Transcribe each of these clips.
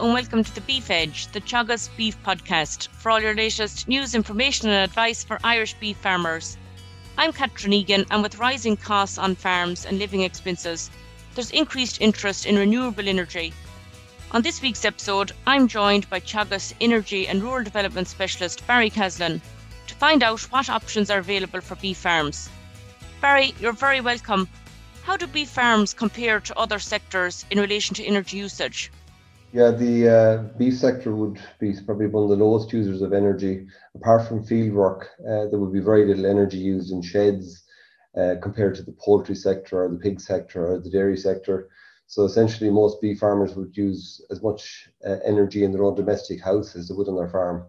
And welcome to the Beef Edge, the Teagasc Beef Podcast, for all your latest news, information, and advice for Irish beef farmers. I'm Catherine Egan, and with rising costs on farms and living expenses, there's increased interest in renewable energy. On this week's episode, I'm joined by Teagasc Energy and Rural Development Specialist Barry Caslin to find out what options are available for beef farms. Barry, you're very welcome. How do beef farms compare to other sectors in relation to energy usage? Yeah, the uh, beef sector would be probably one of the lowest users of energy. Apart from field work, uh, there would be very little energy used in sheds uh, compared to the poultry sector or the pig sector or the dairy sector. So essentially, most beef farmers would use as much uh, energy in their own domestic house as they would on their farm.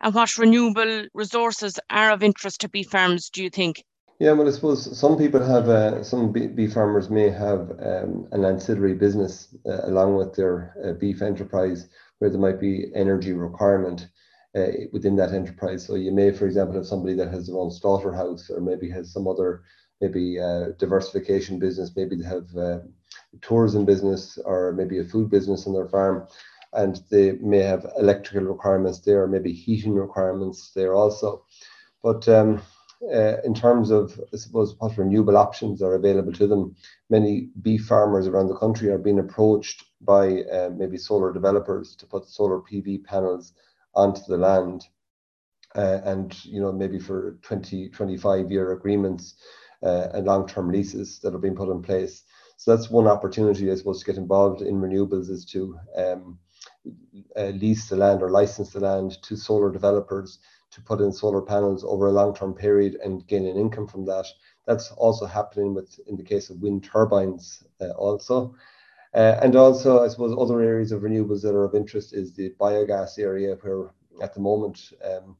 And what renewable resources are of interest to beef farms, do you think? Yeah, well, I suppose some people have, uh, some beef farmers may have um, an ancillary business uh, along with their uh, beef enterprise where there might be energy requirement uh, within that enterprise. So you may, for example, have somebody that has their own slaughterhouse or maybe has some other maybe uh, diversification business, maybe they have uh, tourism business or maybe a food business on their farm and they may have electrical requirements there, or maybe heating requirements there also. But um, uh, in terms of, I suppose, what renewable options are available to them. Many beef farmers around the country are being approached by uh, maybe solar developers to put solar PV panels onto the land. Uh, and, you know, maybe for 20, 25 year agreements uh, and long term leases that are being put in place. So that's one opportunity, I suppose, to get involved in renewables is to um, uh, lease the land or license the land to solar developers to put in solar panels over a long-term period and gain an income from that. That's also happening with in the case of wind turbines uh, also. Uh, and also, I suppose, other areas of renewables that are of interest is the biogas area, where at the moment um,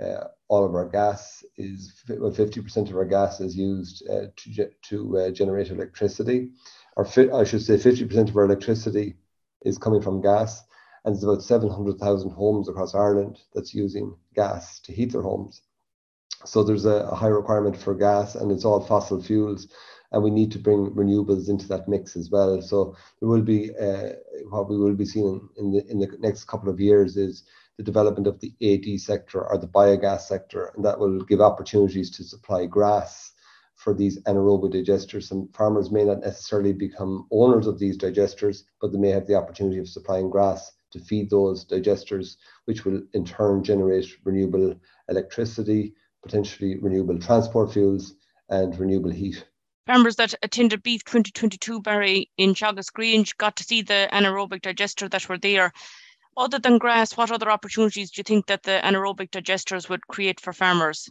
uh, all of our gas is well, 50% of our gas is used uh, to, to uh, generate electricity. Or I should say 50% of our electricity is coming from gas and there's about 700,000 homes across Ireland that's using gas to heat their homes. So there's a, a, high requirement for gas, and it's all fossil fuels, and we need to bring renewables into that mix as well. So there will be uh, what we will be seeing in the in the next couple of years is the development of the AD sector or the biogas sector, and that will give opportunities to supply grass for these anaerobic digesters. Some farmers may not necessarily become owners of these digesters, but they may have the opportunity of supplying grass to feed those digesters, which will in turn generate renewable electricity, potentially renewable transport fuels, and renewable heat. Farmers that attended Beef 2022 Barry in Teagasc Grange got to see the anaerobic digester that were there. Other than grass, what other opportunities do you think that the anaerobic digesters would create for farmers?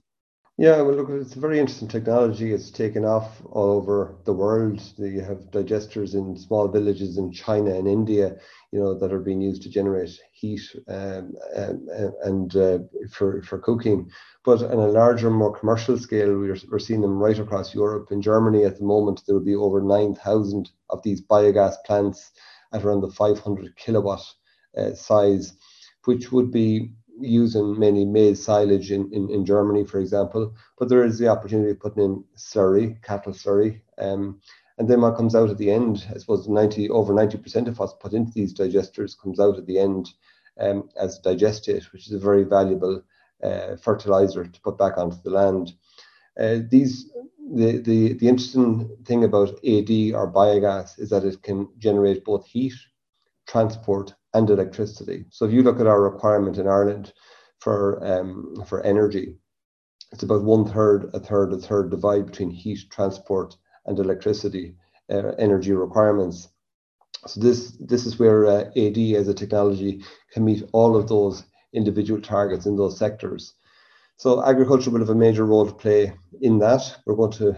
Yeah, well, look, it's a very interesting technology. It's taken off all over the world. You have digesters in small villages in China and India, you know, that are being used to generate heat um, um, and uh, for for cooking. But on a larger, more commercial scale, we're, we're seeing them right across Europe. In Germany, at the moment, there will be over nine thousand of these biogas plants at around the 500 kilowatt uh, size, which would be using mainly maize silage in, in, in Germany, for example. But there is the opportunity of putting in slurry, cattle slurry. Um, and then what comes out at the end, I suppose 90 over 90% of what's put into these digesters comes out at the end um, as digestate, which is a very valuable uh, fertilizer to put back onto the land. Uh, these the, the the interesting thing about AD or biogas is that it can generate both heat, transport, and electricity. So if you look at our requirement in Ireland for um, for energy, it's about one third, a third, a third divide between heat, transport, and electricity uh, energy requirements. So this this is where uh, AD as a technology can meet all of those individual targets in those sectors. So agriculture will have a major role to play in that. We're going to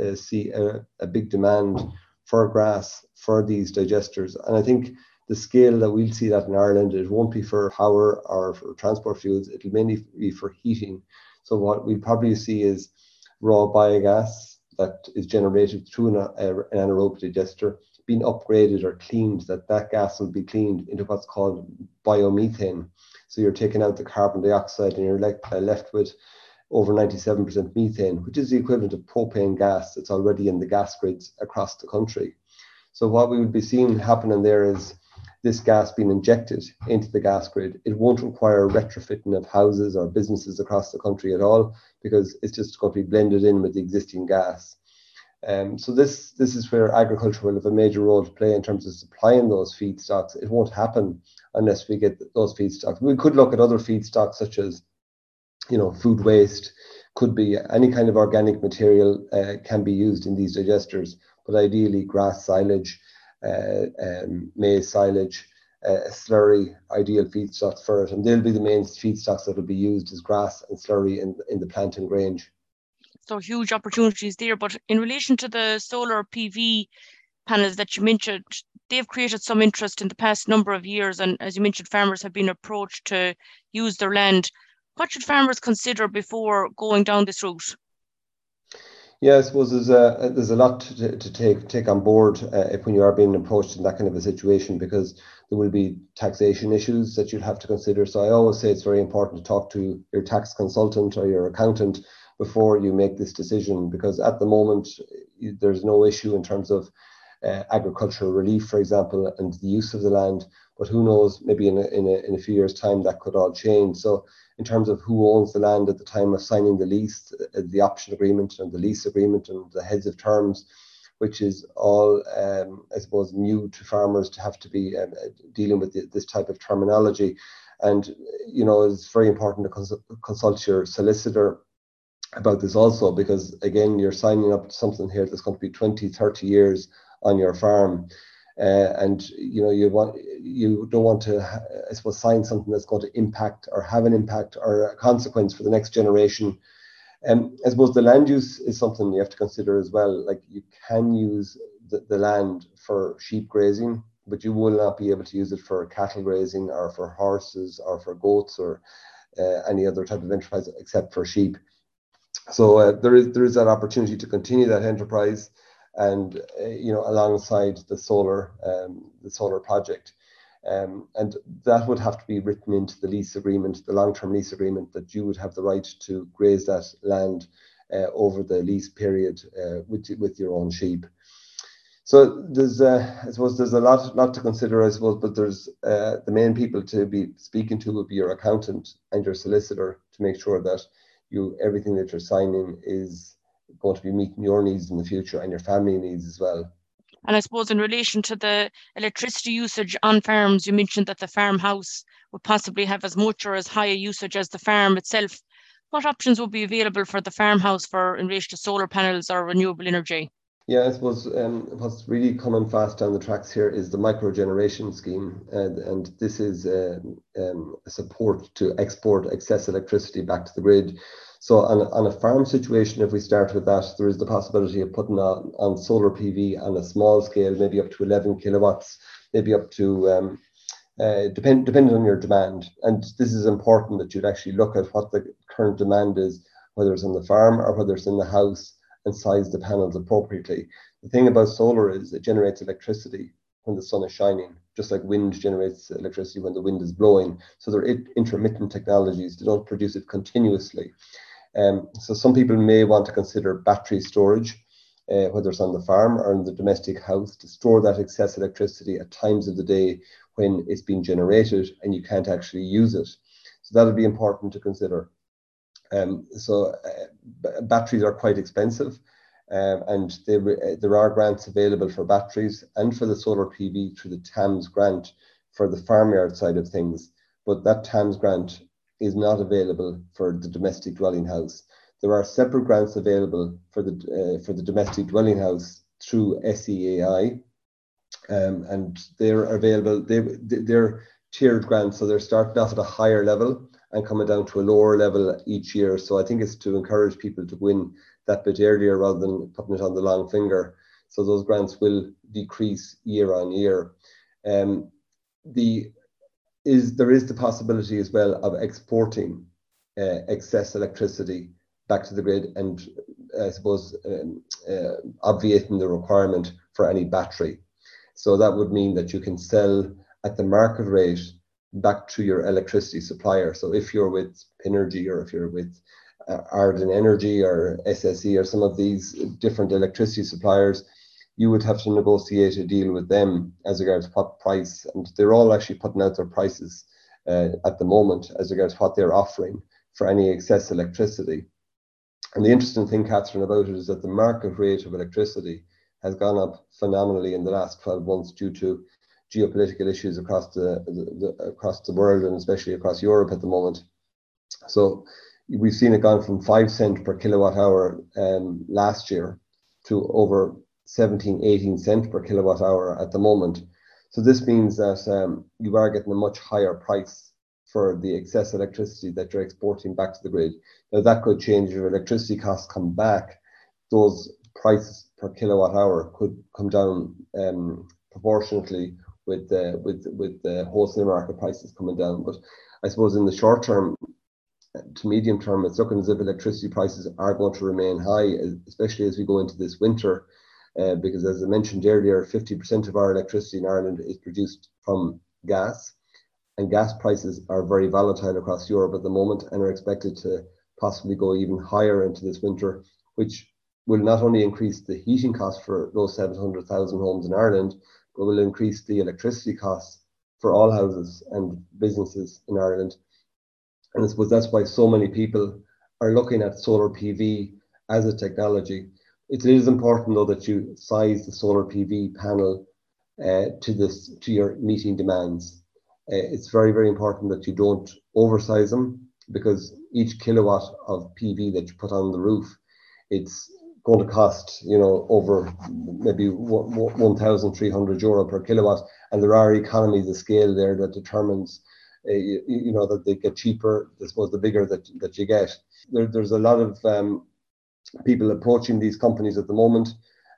uh, see a, a, big demand for grass for these digesters, and I think the scale that we'll see that in Ireland, it won't be for power or for transport fuels, it'll mainly be for heating. So what we'll probably see is raw biogas that is generated through an, an anaerobic digester being upgraded or cleaned, that that gas will be cleaned into what's called biomethane. So you're taking out the carbon dioxide and you're left, left with over 97% methane, which is the equivalent of propane gas that's already in the gas grids across the country. So what we would be seeing happening there is this gas being injected into the gas grid. It won't require retrofitting of houses or businesses across the country at all because it's just going to be blended in with the existing gas. Um, so this this is where agriculture will have a major role to play in terms of supplying those feedstocks. It won't happen unless we get those feedstocks. We could look at other feedstocks such as, you know, food waste, could be any kind of organic material uh, can be used in these digesters, but ideally grass silage, um, maize silage, uh, slurry, ideal feedstocks for it, and they'll be the main feedstocks that will be used as grass and slurry in, in the planting range. So huge opportunities there. But in relation to the solar PV panels that you mentioned, they've created some interest in the past number of years. And as you mentioned, farmers have been approached to use their land. What should farmers consider before going down this route? Yeah, I suppose there's a there's a lot to, to take take on board uh, when you are being approached in that kind of a situation because there will be taxation issues that you'll have to consider. So I always say it's very important to talk to your tax consultant or your accountant before you make this decision because at the moment there's no issue in terms of uh, agricultural relief, for example, and the use of the land. But who knows, maybe in a, in, a, in a few years' time that could all change. So, in terms of who owns the land at the time of signing the lease, uh, the option agreement and the lease agreement and the heads of terms, which is all, um, I suppose, new to farmers to have to be um, uh, dealing with the, this type of terminology. And, you know, it's very important to cons- consult your solicitor about this also, because again, you're signing up to something here that's going to be 20, 30 years on your farm. Uh, and you know you want you don't want to I suppose sign something that's going to impact or have an impact or a consequence for the next generation. And um, I suppose the land use is something you have to consider as well. Like you can use the, the land for sheep grazing, but you will not be able to use it for cattle grazing or for horses or for goats or uh, any other type of enterprise except for sheep. So uh, there is there is that opportunity to continue that enterprise and uh, you know alongside the solar um, the solar project. Um, and that would have to be written into the lease agreement, the long-term lease agreement, that you would have the right to graze that land uh, over the lease period uh, with with your own sheep. So there's, uh, I suppose, there's a lot lot to consider, I suppose, but there's uh, the main people to be speaking to would be your accountant and your solicitor to make sure that you everything that you're signing is going to be meeting your needs in the future and your family needs as well. And I suppose in relation to the electricity usage on farms, you mentioned that the farmhouse would possibly have as much or as high a usage as the farm itself. What options would be available for the farmhouse for in relation to solar panels or renewable energy? Yeah, I suppose um, what's really coming fast down the tracks here is the micro generation scheme, and, and this is uh, um, support to export excess electricity back to the grid. So on, on a farm situation, if we start with that, there is the possibility of putting on, on solar PV on a small scale, maybe up to 11 kilowatts, maybe up to, um, uh, depend, depending on your demand. And this is important that you'd actually look at what the current demand is, whether it's on the farm or whether it's in the house, and size the panels appropriately. The thing about solar is it generates electricity when the sun is shining, just like wind generates electricity when the wind is blowing. So they're intermittent technologies, they don't produce it continuously. Um, so some people may want to consider battery storage, uh, whether it's on the farm or in the domestic house, to store that excess electricity at times of the day when it's being generated and you can't actually use it. So that would be important to consider. Um, so uh, batteries are quite expensive. Um, and they, uh, there are grants available for batteries and for the solar PV through the TAMS grant for the farmyard side of things. But that TAMS grant is not available for the domestic dwelling house. There are separate grants available for the uh, for the domestic dwelling house through SEAI, um, and they're available. They they're tiered grants, so they're starting off at a higher level and coming down to a lower level each year. So I think it's to encourage people to win that bit earlier rather than putting it on the long finger. So those grants will decrease year on year. Um, the is there is the possibility as well of exporting uh, excess electricity back to the grid and I suppose um, uh, obviating the requirement for any battery. So that would mean that you can sell at the market rate back to your electricity supplier. So if you're with Pinergy or if you're with uh, Arden Energy or SSE or some of these different electricity suppliers, you would have to negotiate a deal with them as regards what price, and they're all actually putting out their prices uh, at the moment as regards what they're offering for any excess electricity. And the interesting thing, Catherine, about it is that the market rate of electricity has gone up phenomenally in the last 12 months due to geopolitical issues across the, the, the, across the world and especially across Europe at the moment. So we've seen it gone from five cent per kilowatt hour um, last year to over 17, 18 cent per kilowatt hour at the moment. So this means that um, you are getting a much higher price for the excess electricity that you're exporting back to the grid. Now that could change if electricity costs come back. Those prices per kilowatt hour could come down um, proportionately with the with with the wholesale market prices coming down. But I suppose in the short term to medium term, it's looking as if electricity prices are going to remain high, especially as we go into this winter. Uh, because as I mentioned earlier, 50% of our electricity in Ireland is produced from gas, and gas prices are very volatile across Europe at the moment and are expected to possibly go even higher into this winter, which will not only increase the heating costs for those 700,000 homes in Ireland, but will increase the electricity costs for all houses and businesses in Ireland. And I suppose that's why so many people are looking at solar PV as a technology. It is important though that you size the solar PV panel uh, to this to your meeting demands. Uh, it's very very important that you don't oversize them because each kilowatt of PV that you put on the roof, it's going to cost you know over maybe 1,300 euro per kilowatt, and there are economies of scale there that determines uh, you, you, know that they get cheaper. I suppose the bigger that that you get. There, there's a lot of um, people approaching these companies at the moment.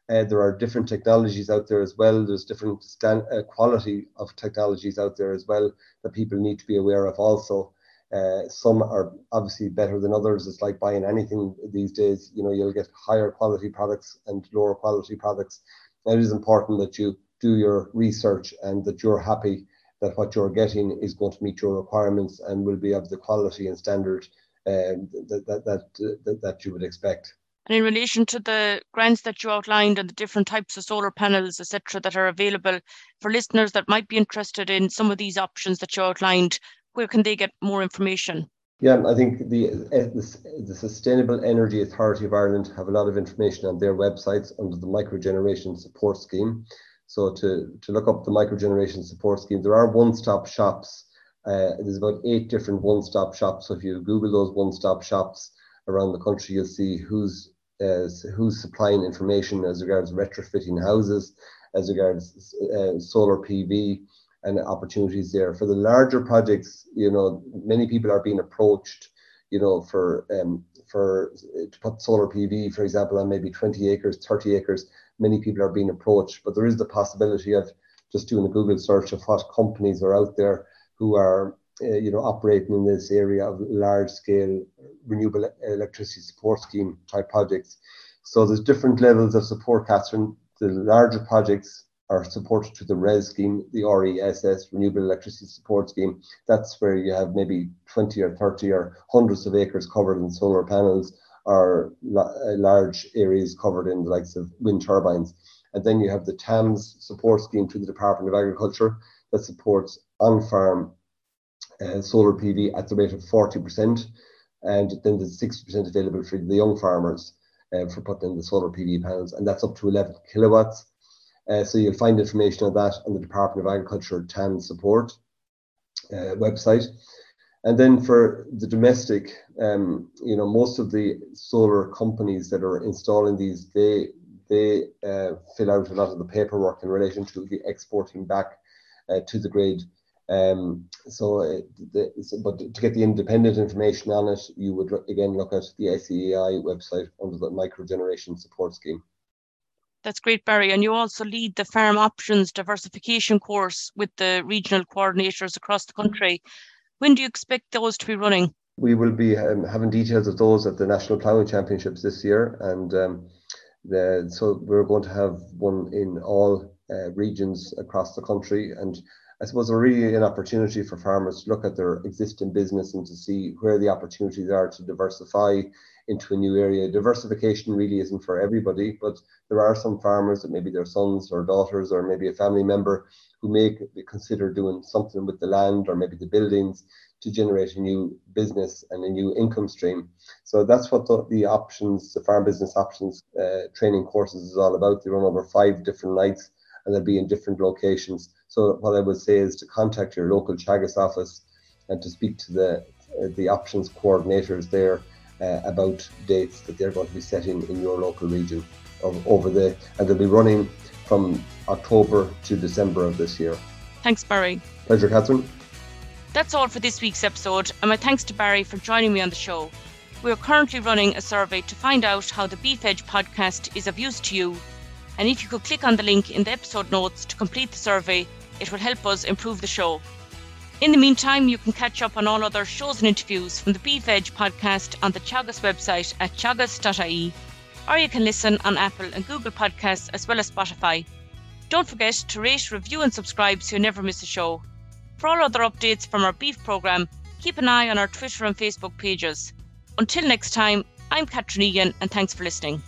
Uh, there are different technologies out there as well. There's different stand, uh, quality of technologies out there as well that people need to be aware of also. Uh, some are obviously better than others. It's like buying anything these days. You know, you'll get higher quality products and lower quality products. And it is important that you do your research and that you're happy that what you're getting is going to meet your requirements and will be of the quality and standard um, that, that, that, that, that you would expect. And in relation to the grants that you outlined and the different types of solar panels, etc., that are available for listeners that might be interested in some of these options that you outlined, where can they get more information? Yeah, I think the, eh, the, the Sustainable Energy Authority of Ireland have a lot of information on their websites under the microgeneration support scheme. So to, to look up the microgeneration support scheme, there are one-stop shops. Uh, there's about eight different one-stop shops. So if you Google those one-stop shops around the country, you'll see who's uh, who's supplying information as regards retrofitting houses, as regards uh, solar PV, and opportunities there. For the larger projects, you know, many people are being approached, you know, for um, for to put solar PV, for example, on maybe 20 acres, 30 acres. Many people are being approached, but there is the possibility of just doing a Google search of what companies are out there who are, uh, you know, operating in this area of large-scale renewable electricity support scheme type projects. So there's different levels of support, Catherine. The larger projects are supported to the RES scheme, the RESS, Renewable Electricity Support Scheme. That's where you have maybe 20 or 30 or hundreds of acres covered in solar panels or uh, large areas covered in the likes of wind turbines. And then you have the TAMS support scheme to the Department of Agriculture that supports on farm uh, solar PV at the rate of 40%. And then there's 60% available for the young farmers uh, for putting in the solar PV panels, and that's up to 11 kilowatts. Uh, so you'll find information on that on the Department of Agriculture TAMS support uh, website. And then for the domestic, um, you know, most of the solar companies that are installing these, they they uh, fill out a lot of the paperwork in relation to the exporting back to the grid. Um, so, the, but to get the independent information on it, you would again look at the SEAI website under the micro generation support scheme. That's great, Barry. And you also lead the Farm Options Diversification course with the regional coordinators across the country. When do you expect those to be running? We will be um, having details of those at the National Ploughing Championships this year. And um, the, so we're going to have one in all uh, regions across the country. And I suppose, really an opportunity for farmers to look at their existing business and to see where the opportunities are to diversify into a new area. Diversification really isn't for everybody, but there are some farmers that maybe their sons or daughters or maybe a family member who may consider doing something with the land or maybe the buildings to generate a new business and a new income stream. So that's what the, the options, the farm business options uh, training courses is all about. They run over five different nights and they'll be in different locations. So what I would say is to contact your local Teagasc office and to speak to the the options coordinators there uh, about dates that they're going to be setting in your local region of, over the and they'll be running from October to December of this year. Thanks, Barry. Pleasure, Catherine. That's all for this week's episode, and my thanks to Barry for joining me on the show. We are currently running a survey to find out how the Beef Edge podcast is of use to you. And if you could click on the link in the episode notes to complete the survey, it will help us improve the show. In the meantime, you can catch up on all other shows and interviews from the Beef Edge podcast on the Teagasc website at teagasc.ie, or you can listen on Apple and Google Podcasts as well as Spotify. Don't forget to rate, review, and subscribe so you never miss a show. For all other updates from our beef programme, keep an eye on our Twitter and Facebook pages. Until next time, I'm Catherine Egan, and thanks for listening.